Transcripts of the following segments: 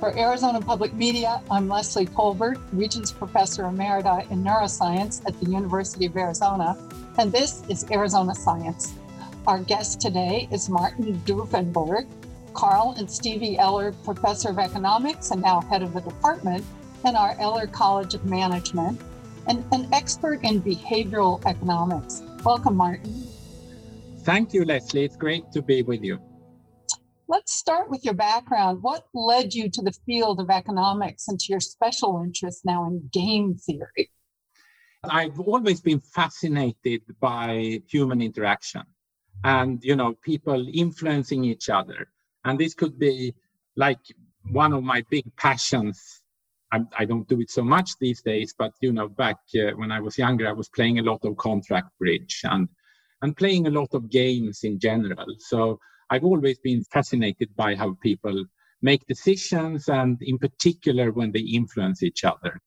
For Arizona Public Media, I'm Leslie Tolbert, Regents Professor Emerita in Neuroscience at the University of Arizona, and this is Arizona Science. Our guest today is Martin Dufwenberg, Karl and Stevie Eller Professor of Economics and now head of the department in our Eller College of Management, and an expert in behavioral economics. Welcome, Martin. Thank you, Leslie. It's great to be with you. Let's start with your background. What led you to the field of economics and to your special interest now in game theory? I've always been fascinated by human interaction and you know people influencing each other and this could be like one of my big passions I, I don't do it so much these days but you know back uh, when i was younger i was playing a lot of contract bridge and and playing a lot of games in general so I've always been fascinated by how people make decisions and in particular when they influence each other.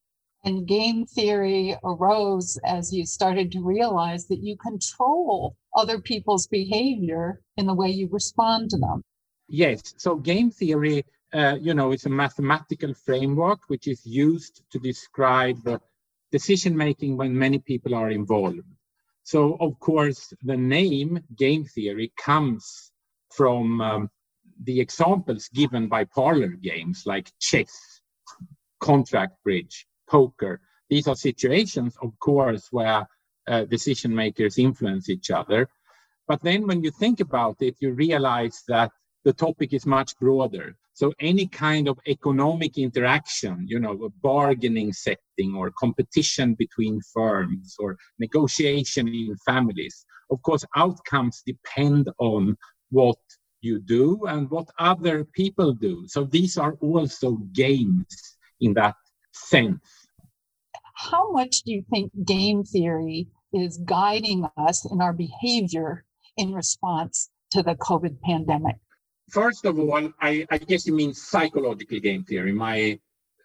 And game theory arose as you started to realize that you control other people's behavior in the way you respond to them. Yes. So game theory, uh, you know, is a mathematical framework which is used to describe decision making when many people are involved. So, of course, the name game theory comes from um, the examples given by parlor games like chess, contract bridge, poker. These are situations, of course, where uh, decision makers influence each other. But then when you think about it, you realize that the topic is much broader. So any kind of economic interaction, you know, a bargaining setting or competition between firms or negotiation in families, of course, outcomes depend on what you do and what other people do. So these are also games in that sense. How much do you think game theory is guiding us in our behavior in response to the COVID pandemic? First of all, I, I guess you mean psychological game theory, my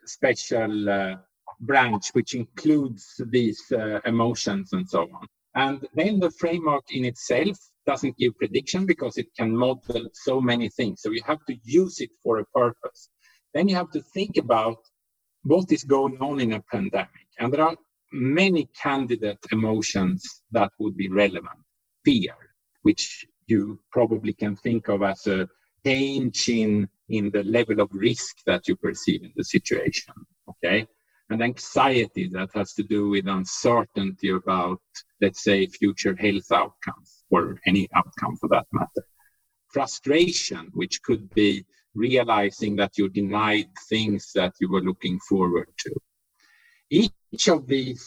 special uh, branch, which includes these uh, emotions and so on. And then the framework in itself doesn't give prediction because it can model so many things. So you have to use it for a purpose. Then you have to think about what is going on in a pandemic. And there are many candidate emotions that would be relevant. Fear, which you probably can think of as a change in, in the level of risk that you perceive in the situation. Okay and anxiety that has to do with uncertainty about, let's say, future health outcomes or any outcome for that matter. Frustration, which could be realizing that you denied things that you were looking forward to. Each of these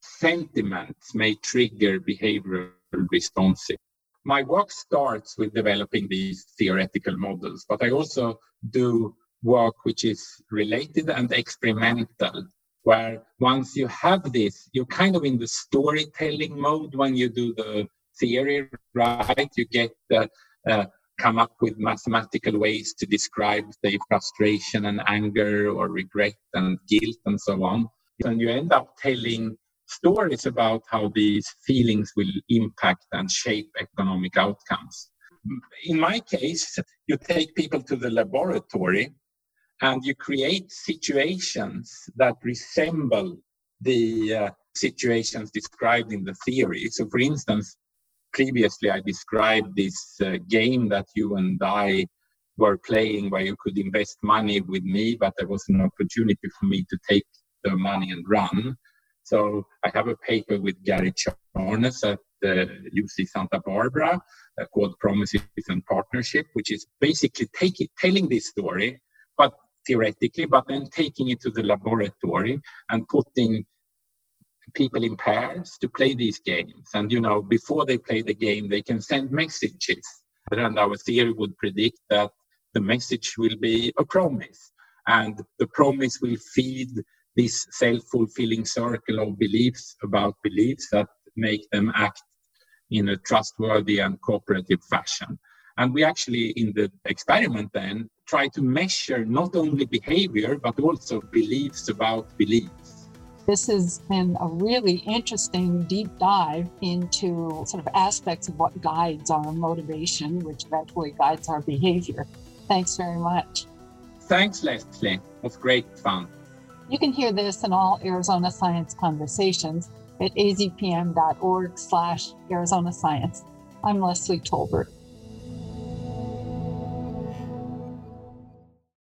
sentiments may trigger behavioral responses. My work starts with developing these theoretical models, but I also do work which is related and experimental where once you have this, you're kind of in the storytelling mode when you do the theory, right? You get the, uh, come up with mathematical ways to describe, the frustration and anger or regret and guilt and so on. And you end up telling stories about how these feelings will impact and shape economic outcomes. In my case, you take people to the laboratory and you create situations that resemble the uh, situations described in the theory. So, for instance, previously I described this uh, game that you and I were playing where you could invest money with me, but there was an opportunity for me to take the money and run. So I have a paper with Gary Charness at uh, UC Santa Barbara uh, called Promises and Partnership, which is basically taking, telling this story, but theoretically, but then taking it to the laboratory and putting people in pairs to play these games. And, you know, before they play the game, they can send messages. And our theory would predict that the message will be a promise. And the promise will feed this self fulfilling circle of beliefs about beliefs that make them act in a trustworthy and cooperative fashion. And we actually, in the experiment, then try to measure not only behavior, but also beliefs about beliefs. This has been a really interesting deep dive into sort of aspects of what guides our motivation, which eventually guides our behavior. Thanks very much. Thanks, Leslie. It was great fun. You can hear this and all Arizona Science conversations at azpm.org slash Arizona Science. I'm Leslie Tolbert.